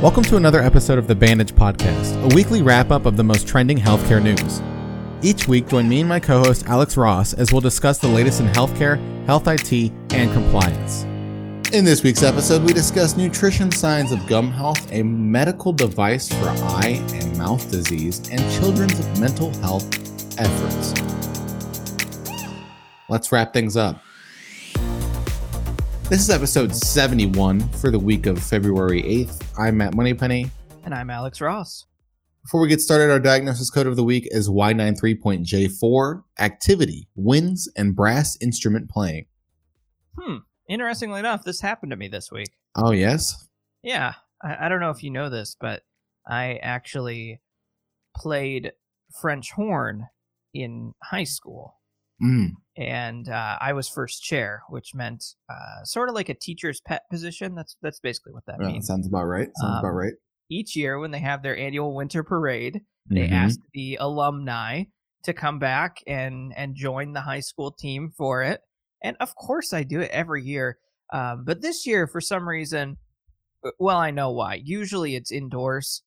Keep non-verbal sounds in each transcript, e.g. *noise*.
Welcome to another episode of the Bandage Podcast, a weekly wrap up of the most trending healthcare news. Each week, join me and my co host Alex Ross as we'll discuss the latest in healthcare, health IT, and compliance. In this week's episode, we discuss nutrition signs of gum health, a medical device for eye and mouth disease, and children's mental health efforts. Let's wrap things up. This is episode 71 for the week of February 8th. I'm Matt Moneypenny. And I'm Alex Ross. Before we get started, our diagnosis code of the week is Y93.J4 Activity, Winds, and Brass Instrument Playing. Hmm. Interestingly enough, this happened to me this week. Oh, yes? Yeah. I, I don't know if you know this, but I actually played French horn in high school. Mm. And uh, I was first chair, which meant uh, sort of like a teacher's pet position. That's that's basically what that Well, means. sounds about right. Sounds Um, about right. Each year, when they have their annual winter parade, they Mhm. ask the alumni to come back and and join the high school team for it and of course i do it every year um, but this year for some reason uh, well i know why usually it's indoors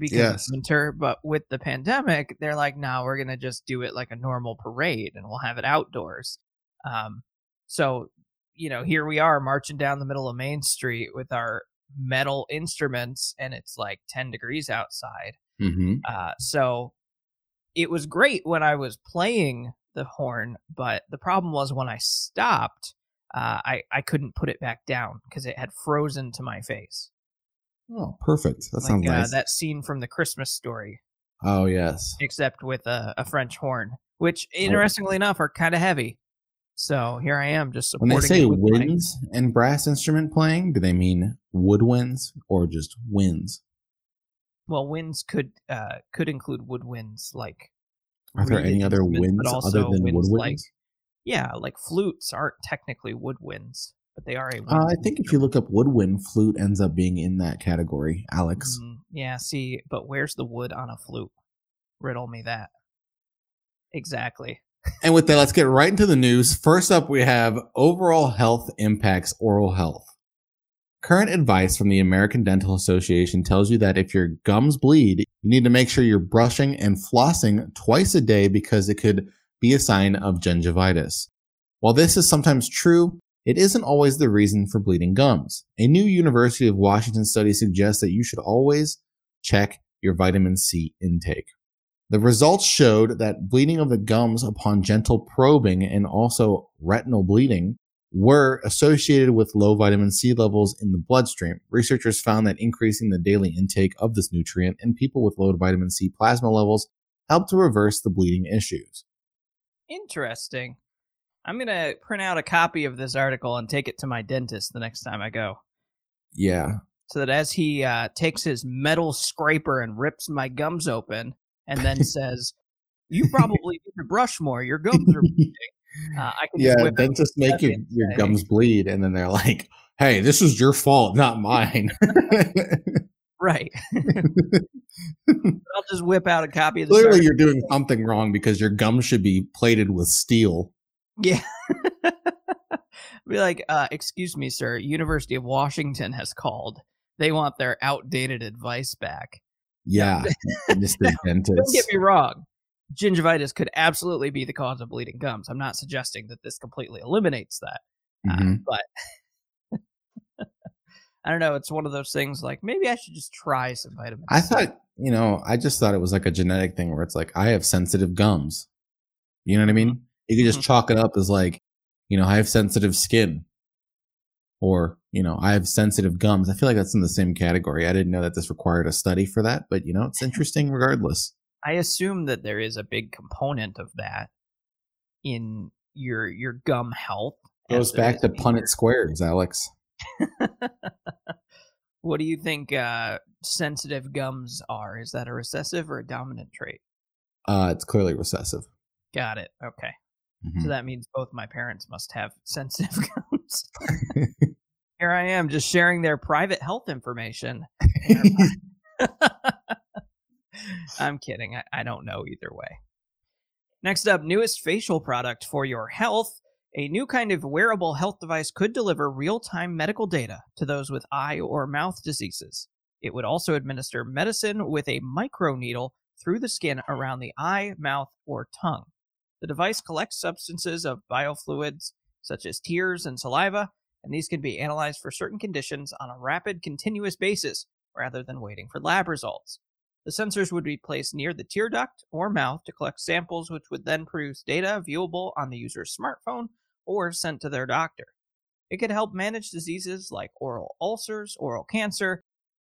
because Yes. it's winter but with the pandemic they're like no we're gonna just do it like a normal parade and we'll have it outdoors um, so you know here we are marching down the middle of main street with our metal instruments and it's like 10 degrees outside Mm-hmm. uh, so it was great when I was playing the horn, but the problem was when I stopped, uh, I I couldn't put it back down because it had frozen to my face. Oh, perfect. That like sounds uh, nice. that scene from the Christmas story, oh, yes. except with a, a French horn, which Oh. interestingly enough are kind of heavy. So here I am, just supporting. When they say it with my- winds and brass instrument playing, do they mean woodwinds or just winds? well, winds could uh, could include woodwinds, like Are there any other winds other than winds woodwinds? like yeah, like flutes aren't technically woodwinds, but they are a. uh, I think if you look up woodwind, flute ends up being in that category. Alex. Mm, yeah, see, but where's the wood on a flute? Riddle me that. Exactly. And with that, let's get right into the news. First up, we have overall health impacts oral health. Current advice from the American Dental Association tells you that if your gums bleed, you need to make sure you're brushing and flossing twice a day because it could be a sign of gingivitis. While this is sometimes true, it isn't always the reason for bleeding gums. A new University of Washington study suggests that you should always check your vitamin C intake. The results showed that bleeding of the gums upon gentle probing and also retinal bleeding were associated with low vitamin C levels in the bloodstream. Researchers found that increasing the daily intake of this nutrient in people with low vitamin C plasma levels helped to reverse the bleeding issues. Interesting. I'm going to print out a copy of this article and take it to my dentist the next time I go. Yeah. So that as he uh, takes his metal scraper and rips my gums open and then *laughs* says, You probably need to brush more. Your gums are bleeding. Uh, I can Yeah, just whip out dentists make your, your gums bleed and then they're like, hey, this is your fault, not mine. *laughs* Right. I'll just whip out a copy of the Clearly, you're doing something wrong because your gums should be plated with steel. Yeah. *laughs* Be like, uh, excuse me, sir. University of Washington has called. They want their outdated advice back. Yeah, *laughs* Mr. Dentist. Don't get me wrong. Gingivitis could absolutely be the cause of bleeding gums. I'm not suggesting that this completely eliminates that. Uh, Mhm. but *laughs* I don't know. It's one of those things like maybe I should just try some vitamin I thought, you know, I just thought it was like a genetic thing where it's like I have sensitive gums. You know what I mean? You could just Mhm. chalk it up as like, you know, I have sensitive skin, or you know, I have sensitive gums. I feel like that's in the same category. I didn't know that this required a study for that, but you know, it's *laughs* interesting regardless. I assume that there is a big component of that in your your gum health. Goes back to Punnett squares, Alex. *laughs* what do you think uh, sensitive gums are? Is that a recessive or a dominant trait? Uh, it's clearly recessive. Got it. Okay. Mhm. So that means both my parents must have *laughs* sensitive gums. Here I am just sharing their private health information. *laughs* *laughs* I'm kidding. I, I don't know either way. Next up, newest facial product for your health. A new kind of wearable health device could deliver real time medical data to those with eye or mouth diseases. It would also administer medicine with a microneedle through the skin around the eye, mouth, or tongue. The device collects substances of biofluids such as tears and saliva, and these can be analyzed for certain conditions on a rapid, continuous basis rather than waiting for lab results. The sensors would be placed near the tear duct or mouth to collect samples, which would then produce data viewable on the user's smartphone or sent to their doctor. It could help manage diseases like oral ulcers, oral cancer,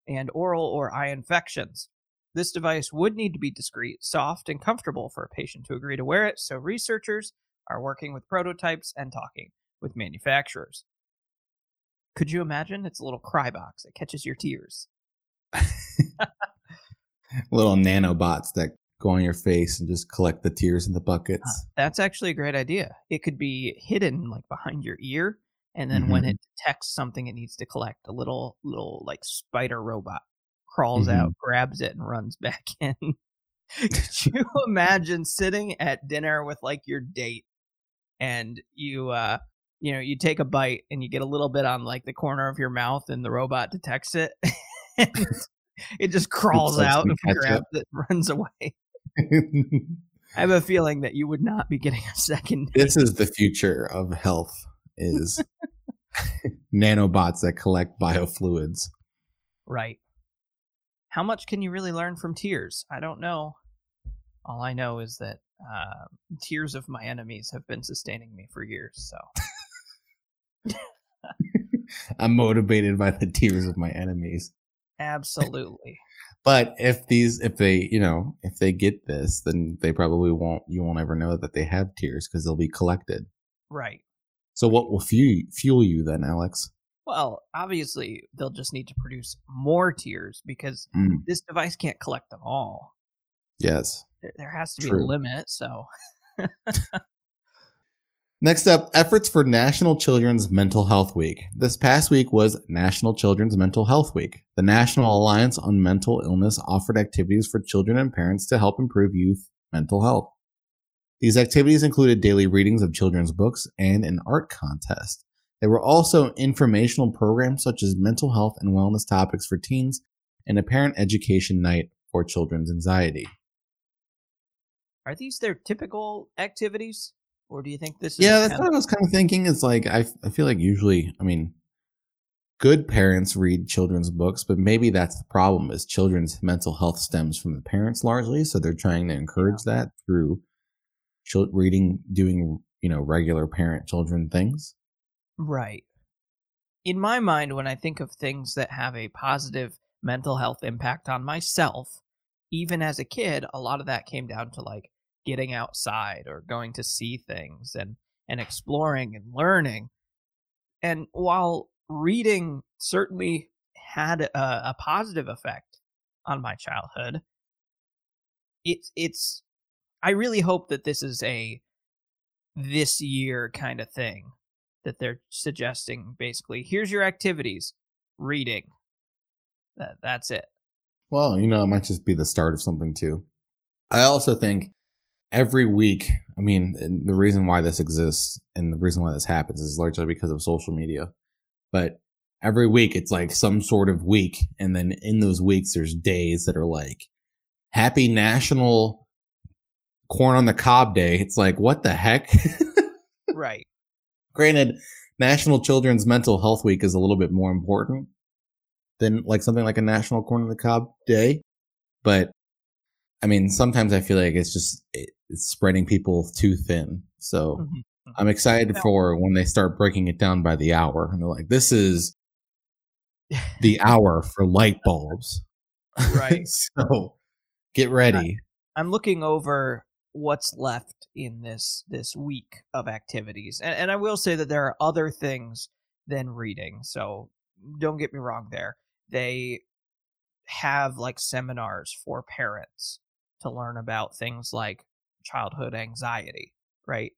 and oral or eye infections. This device would need to be discreet, soft, and comfortable for a patient to agree to wear it, so researchers are working with prototypes and talking with manufacturers. Could you imagine? It's a little cry box. It catches your tears. *laughs* Little nanobots that go on your face and just collect the tears in the Uh, buckets. that's actually a great idea. It could be hidden like behind your ear, and then when Mhm. it detects something it needs to collect, a little little like spider robot crawls out, grabs it, and runs *laughs* back in. Could you imagine sitting at dinner with like your date, and you uh you know you take a bite and you get a little bit on like the corner of your mouth, and the robot detects it. *laughs* it just crawls like out and grabs it, and runs away. *laughs* I have a feeling that you would not be getting a second. this is the future of health is nanobots that collect biofluids. Right. How much can you really learn from tears? I don't know. All I know is that uh, tears of my enemies have been sustaining me for years. So *laughs* I'm motivated by the tears of my enemies. absolutely, But if these, if they, you know, if they get this, then they probably won't. You won't ever know that they have tears because they'll be collected. right. So what will fuel fuel you then, Alex? Well, obviously they'll just need to produce more tears because Mm, this device can't collect them all. yes. There, there has to be a limit. So *laughs* Next up, efforts for National Children's Mental Health Week. This past week was National Children's Mental Health Week. The National Alliance on Mental Illness offered activities for children and parents to help improve youth mental health. These activities included daily readings of children's books and an art contest. There were also informational programs such as mental health and wellness topics for teens and a parent education night for children's anxiety. are these their typical activities, or do you think this is Yeah, that's what I was kind of thinking. It's like I I feel like usually, I mean, good parents read children's books, but maybe that's the problem is children's mental health stems from the parents largely, so they're trying to encourage that through reading, doing you know regular parent children things. Right. In my mind, when I think of things that have a positive mental health impact on myself, even as a kid, a lot of that came down to like getting outside or going to see things and, and exploring and learning. And while reading certainly had a, a positive effect on my childhood, it's it's I really hope that this is a this year kind of thing that they're suggesting basically here's your activities reading that that's it Well, you know, it might just be the start of something too. I also think every week, I mean, the reason why this exists and the reason why this happens is largely because of social media. But every week it's like some sort of week. And then in those weeks, there's days that are like happy national corn on the cob day. It's like, what the heck? *laughs* right Granted, National Children's Mental Health Week is a little bit more important than like something like a National Corn on the Cob Day. But I mean, sometimes I feel like it's just it, it's spreading people too thin. So Mhm. I'm excited for when they start breaking it down by the hour and they're like, this is *laughs* the hour for light bulbs. Right. *laughs* so get ready. i'm looking over what's left in this this week of activities and, and i will say that there are other things than reading so don't get me wrong there. They have like seminars for parents to learn about things like childhood anxiety right?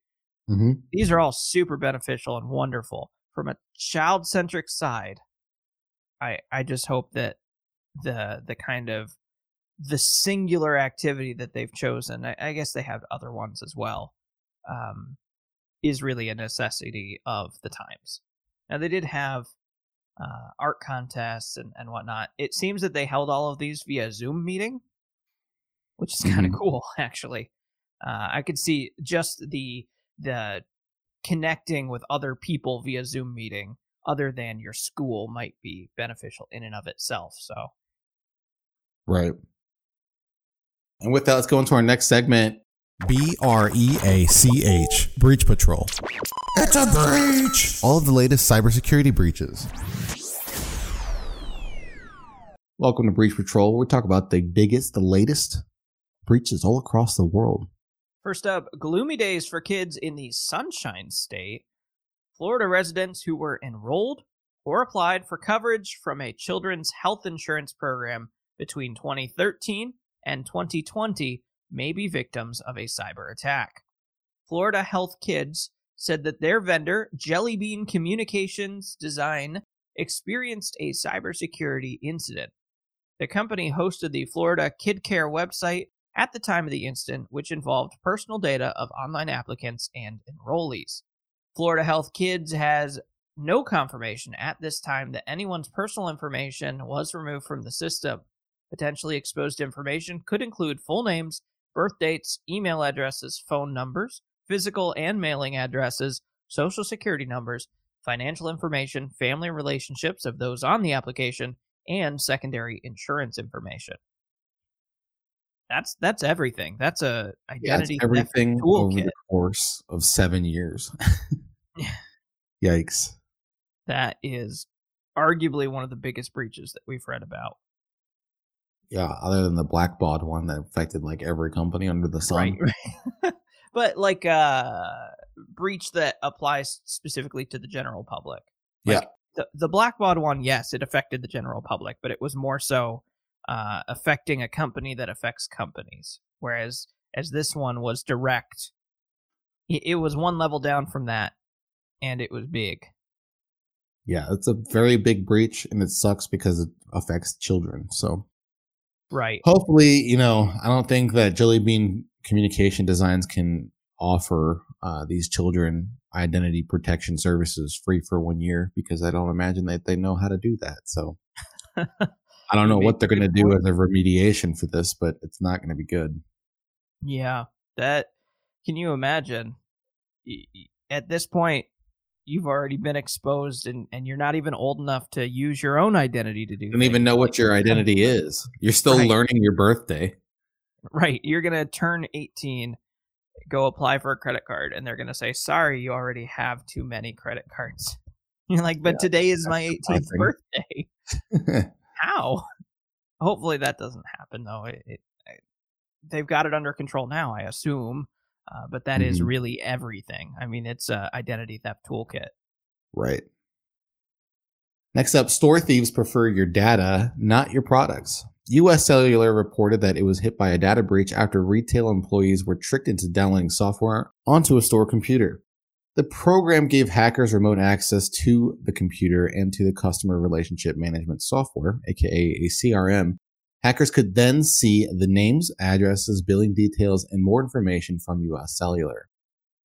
Hmm these are all super beneficial and wonderful. From a child centric side i i just hope that the the kind of the singular activity that they've chosen i, I guess they have other ones as well um is really a necessity of the times now they did have uh, art contests and, and whatnot. It seems that they held all of these via Zoom meeting, which is kind of Mhm. cool, *laughs* actually. Uh, I could see just the the connecting with other people via Zoom meeting, other than your school, might be beneficial in and of itself. So, Right. And with that, let's go into our next segment. B R E A C H, Breach Patrol. It's a breach! All of the latest cybersecurity breaches. Welcome to Breach Patrol. We talk about the biggest, the latest breaches all across the world. First up, gloomy days for kids in the Sunshine State. Florida residents who were enrolled or applied for coverage from a children's health insurance program between 2013 and 2020 may be victims of a cyber attack. Florida Health Kids said that their vendor, Jelly Bean Communications Design, experienced a cybersecurity incident. The company hosted the Florida KidCare website at the time of the incident, which involved personal data of online applicants and enrollees. Florida Health Kids has no confirmation at this time that anyone's personal information was removed from the system. Potentially exposed information could include full names, birth dates, email addresses, phone numbers, physical and mailing addresses, social security numbers, financial information, family relationships of those on the application, and secondary insurance information. That's that's everything. That's a Yeah, identity theft everything over the course of seven years. *laughs* Yikes. that is arguably one of the biggest breaches that we've read about. Yeah, other than the Blackbaud one that affected like every company under the sun. Right, *laughs* right. but like uh breach that applies specifically to the general public. Like, Yeah. The the Blackbaud one, yes, it affected the general public, but it was more so uh affecting a company that affects companies. Whereas as this one was direct, it, it was one level down from that, and it was big. Yeah, it's a very big breach and it sucks because it affects children. So Right. hopefully, you know, I don't think that Jelly Bean Communication Designs can offer uh, these children identity protection services free for one year because I don't imagine that they know how to do that. So I don't know what they're going to do as a remediation for this, but it's not going to be good. Yeah, that. Can you imagine? At this point, you've already been exposed, and and you're not even old enough to use your own identity to do. You don't even know what your *laughs* identity is. You're still Right. learning your birthday. Right, you're gonna turn 18, go apply for a credit card, and they're gonna say, "Sorry, you already have too many credit cards." *laughs* You're like, "But Yeah, today is my 18th surprising. birthday." *laughs* How? Hopefully that doesn't happen though. It, it, they've got it under control now, I assume. Uh, but that is Mhm. really everything. I mean, it's a identity theft toolkit. Right. Next up, store thieves prefer your data, not your products. US Cellular reported that it was hit by a data breach after retail employees were tricked into downloading software onto a store computer. The program gave hackers remote access to the computer and to the customer relationship management software, aka a CRM. Hackers could then see the names, addresses, billing details, and more information from US Cellular.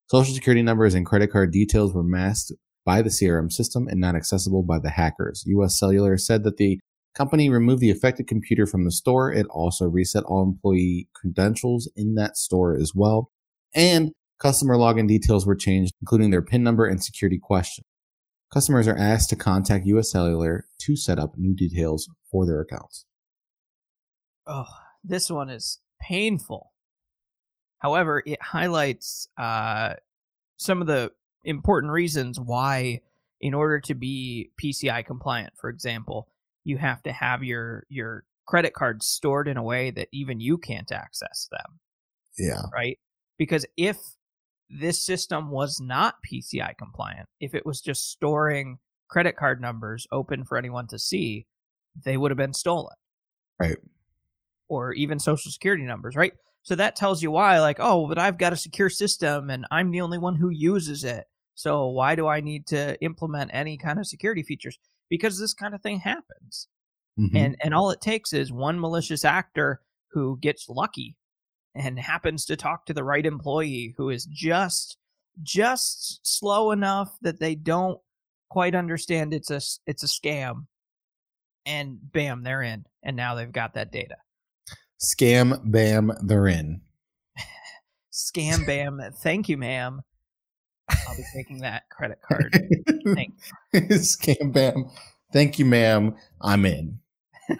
Social security numbers and credit card details were masked by the CRM system and not accessible by the hackers. US Cellular said that the company removed the affected computer from the store. It also reset all employee credentials in that store as well. And customer login details were changed, including their PIN number and security question. Customers are asked to contact US Cellular to set up new details for their accounts. Oh, this one is painful. However, it highlights uh, some of the important reasons why, in order to be PCI compliant, for example, you have to have your your credit cards stored in a way that even you can't access them. Yeah. right? Because if this system was not PCI compliant, if it was just storing credit card numbers open for anyone to see, they would have been stolen. Right. Or even social security numbers, right? So that tells you why, like, oh, but I've got a secure system and I'm the only one who uses it. So why do I need to implement any kind of security features? Because this kind of thing happens Mhm. and and all it takes is one malicious actor who gets lucky and happens to talk to the right employee who is just just slow enough that they don't quite understand it's a it's a scam, and bam, they're in, and now they've got that data. Scam, bam, they're in. Scam, *laughs* bam, thank you, ma'am. I'll be taking that credit card. Thanks. *laughs* Scam, bam, thank you, ma'am. I'm in. *laughs*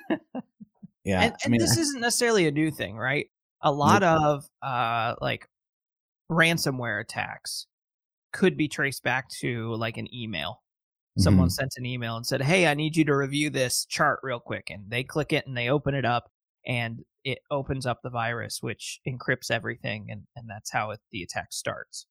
Yeah, and, I and mean, this isn't necessarily a new thing, right? A lot of uh like ransomware attacks could be traced back to like an email. Someone Mhm. sent an email and said, "Hey, I need you to review this chart real quick." And they click it and they open it up and it opens up the virus which encrypts everything and and that's how it, the attack starts.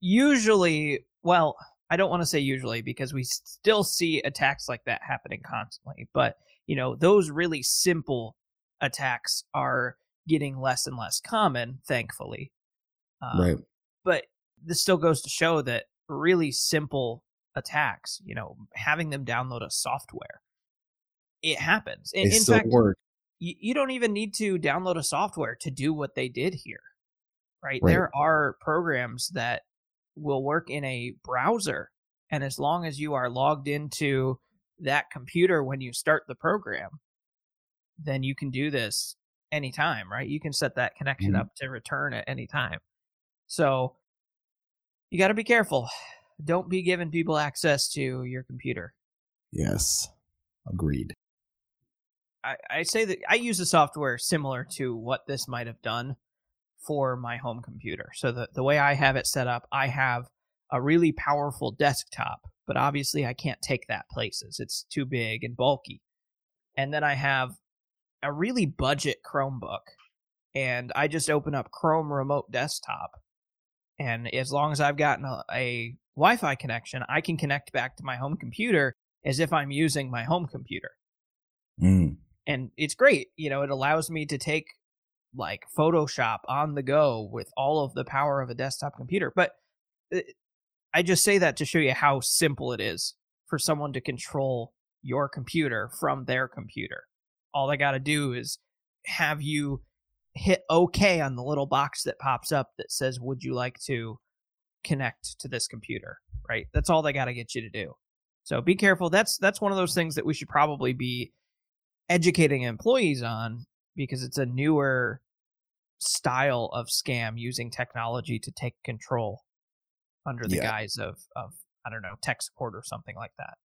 Usually, well, I don't want to say usually because we still see attacks like that happening constantly, but you know, those really simple attacks are getting less and less common, thankfully. Um, right. But this still goes to show that really simple attacks, you know, having them download a software, it happens. They In, fact, work. You, you don't even need to download a software to do what they did here, right? Right. There are programs that will work in a browser. And as long as you are logged into that computer when you start the program, then you can do this anytime, right? You can set that connection Mhm. up to return at any time. So you got to be careful. Don't be giving people access to your computer. Yes. Agreed. I, I say that I use a software similar to what this might have done for my home computer. So the, the way I have it set up, I have a really powerful desktop, but obviously I can't take that places. It's too big and bulky. And then I have a really budget Chromebook. And I just open up Chrome Remote Desktop. And as long as I've gotten a, a Wi Fi connection, I can connect back to my home computer as if I'm using my home computer Mm. And it's great you know it allows me to take like photoshop on the go with all of the power of a desktop computer but uh, i just say that to show you how simple it is for someone to control your computer from their computer. All they got to do is have you hit okay on the little box that pops up that says would you like to connect to this computer? right? That's all they got to get you to do. So be careful. That's that's one of those things that we should probably be educating employees on because it's a newer style of scam using technology to take control under the Yeah. guise of of I don't know tech support or something like that.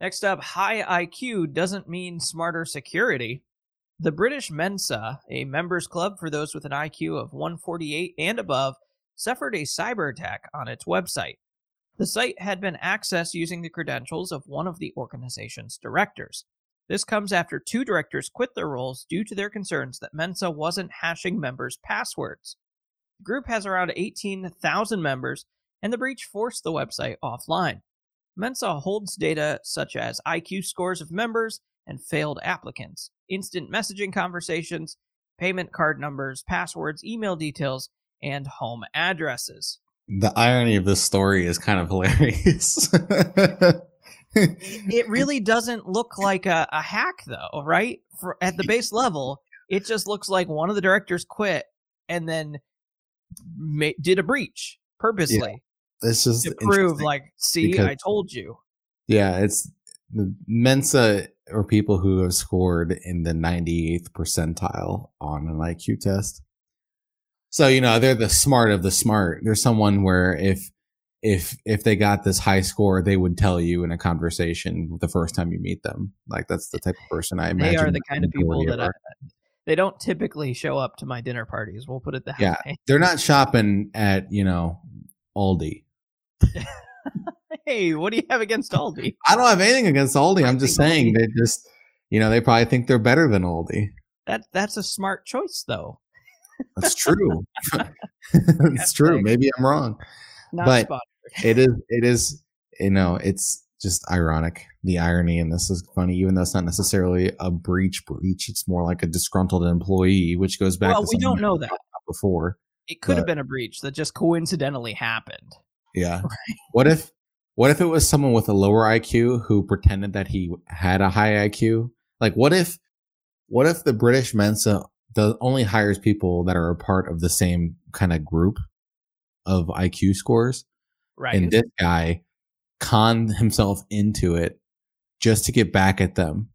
Next up, high IQ doesn't mean smarter security. The British Mensa, a members club for those with an IQ of 148 and above, suffered a cyber attack on its website. The site had been accessed using the credentials of one of the organization's directors. This comes after two directors quit their roles due to their concerns that Mensa wasn't hashing members' passwords. The group has around 18,000 members, and the breach forced the website offline. Mensa holds data such as IQ scores of members and failed applicants, instant messaging conversations, payment card numbers, passwords, email details, and home addresses. The irony of this story is kind of hilarious. *laughs* it really doesn't look like a, a hack though right For, at the base level it just looks like one of the directors quit and then ma- did a breach purposely it's just to prove like see because- i told you yeah, it's the Mensa or people who have scored in the 98th percentile on an IQ test. So, you know, they're the smart of the smart. There's someone where if if if they got this high score, they would tell you in a conversation the first time you meet them. Like that's the type of person I imagine. they are the kind of people that I, they don't typically show up to my dinner parties we'll put it that Yeah. way They're not shopping at, you know, Aldi. *laughs* hey what do you have against aldi *laughs* I don't have anything against Aldi. I'm just saying Aldi- they just, you know, they probably think they're better than Aldi. that that's a smart choice though That's true. *laughs* *laughs* it's true. Maybe I'm wrong. not But- sponsored. It is. It is. You know, it's just ironic. The irony and this is funny, even though it's not necessarily a breach. Breach. It's more like a disgruntled employee, which goes back. well to we don't know that before. it could have been a breach that just coincidentally happened Yeah. *laughs* What if? What if it was someone with a lower IQ who pretended that he had a high IQ? Like, what if? What if the British Mensa does only hires people that are a part of the same kind of group of IQ scores? Right. And this guy conned himself into it just to get back at them.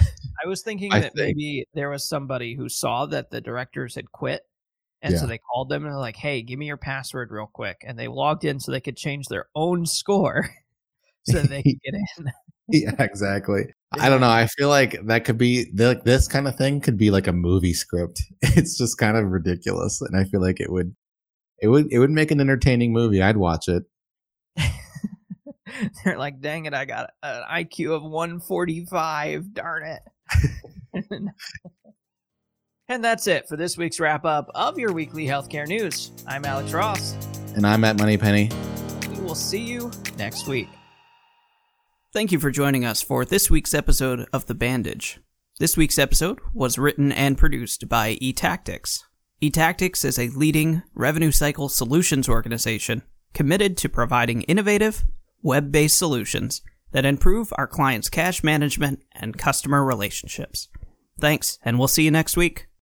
I was thinking I that think- maybe there was somebody who saw that the directors had quit. And so they called them and they're like, hey, give me your password real quick. And they logged in so they could change their own score *laughs* so that they could *laughs* get in. yeah, exactly. I don't know. I feel like that could be like this kind of thing could be like a movie script. *laughs* It's just kind of ridiculous, and I feel like it would, it would, it would make an entertaining movie. I'd watch it. *laughs* They're like, dang it, I got an IQ of 145. Darn it. *laughs* and that's it for this week's wrap up of your weekly healthcare news. I'm Alex Ross. And I'm Matt Moneypenny. We will see you next week. Thank you for joining us for this week's episode of The Bandage. This week's episode was written and produced by eTactics. eTactics is a leading revenue cycle solutions organization committed to providing innovative, web based solutions that improve our clients' cash management and customer relationships. Thanks, and we'll see you next week.